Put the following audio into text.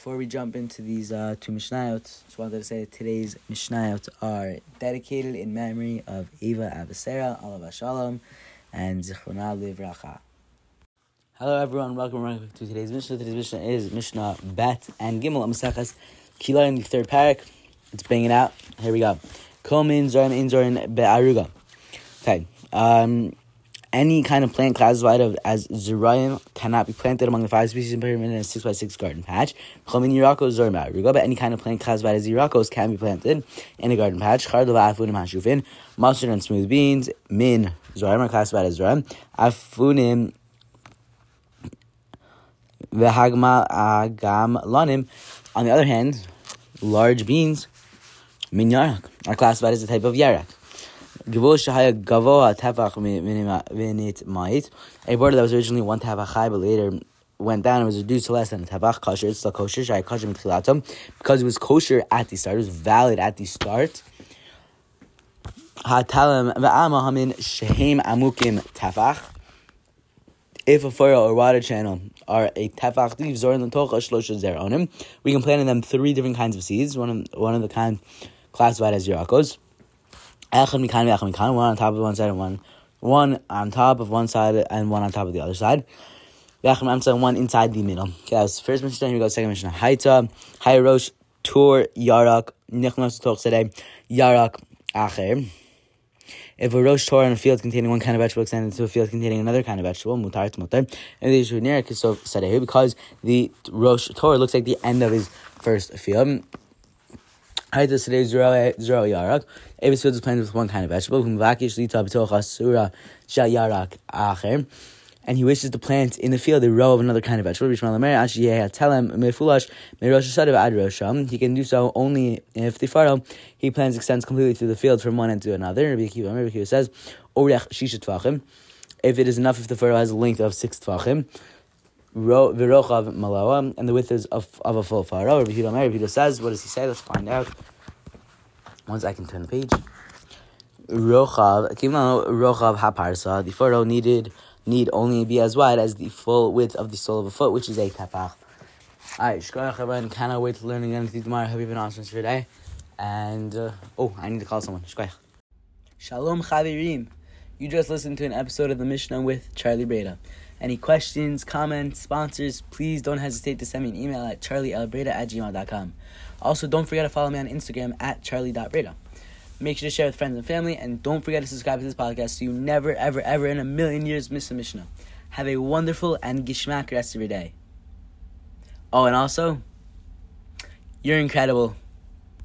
before we jump into these uh, two Mishnayot, just wanted to say that today's Mishnayot are dedicated in memory of Ava Abehsera, Alav Shalom, and Zichrona Livracha. Hello everyone, welcome, welcome to today's Mishnah. Today's Mishnah is Mishnah Bet and Gimel Amaseches Kila in the third parak. Let's bring it out. Here we go. Kol min zorin in zorin be'aruga. Okay. Um, any kind of plant classified as zerayim cannot be planted among the five species in pyramid in a six by six garden patch. Chol min yirakos zorin be'aruga. But any kind of plant classified as yirakos can be planted in a garden patch. Chard afunim hashufin. Mustard and smooth beans. Min zorim are classified as zorim. Afunim V'hagam lanim. On the other hand, large beans, min yarak, are classified as a type of yarak. A border that was originally one tefach high, but later went down and was reduced to less than a tefach kosher. It's still kosher. Kosher because it was kosher at the start. It was valid at the start. If a furrow or water channel are a tefach shlosha we can plant in them three different kinds of seeds. One of one of the kind classified as yirakos. One on top of one side and one one on top of one side and one on top of the other side. One inside the middle. Okay, that's first mission. Here we go. Second mission. Haita, Hayrosh, Tur, Yarak, Nichnas Toch Yarak, Acher. If a rosh Torah in a field containing one kind of vegetable extended to a field containing another kind of vegetable, mutar mutar. And the generic is so said because the rosh Torah looks like the end of his first field. Haita today zero zero yarak. Avis field is planted with one kind of vegetable. Kumvakish lita b'tocha sura shal yarak acher and he wishes to plant in the field a row of another kind of vegetable. He can do so only if the furrow he plants extends completely through the field from one end to another. Rabbi Akiva says, If it is enough if the furrow has a length of six tefachim, v'rochav malawa, and the width is of, of a full furrow. Rabbi Akiva says, what does he say? Let's find out. Once I can turn the page. Rochav, Rochav haparsa, the furrow needed need only be as wide as the full width of the sole of a foot, which is a tefach. Alright, shkoyach everyone, cannot wait to learn again with you tomorrow. Hope you've been awesome for today. And, uh, oh, I need to call someone. Shkoyach. Shalom chavirim. You just listened to an episode of the Mishnah with Charlie Breda. Any questions, comments, sponsors, please don't hesitate to send me an email at charlielbreda at gmail.com. Also, don't forget to follow me on Instagram at charlie.breda. Make sure to share with friends and family, and don't forget to subscribe to this podcast so you never, ever, ever in a million years miss a Mishnah. Have a wonderful and gishmak rest of your day. Oh, and also, you're incredible.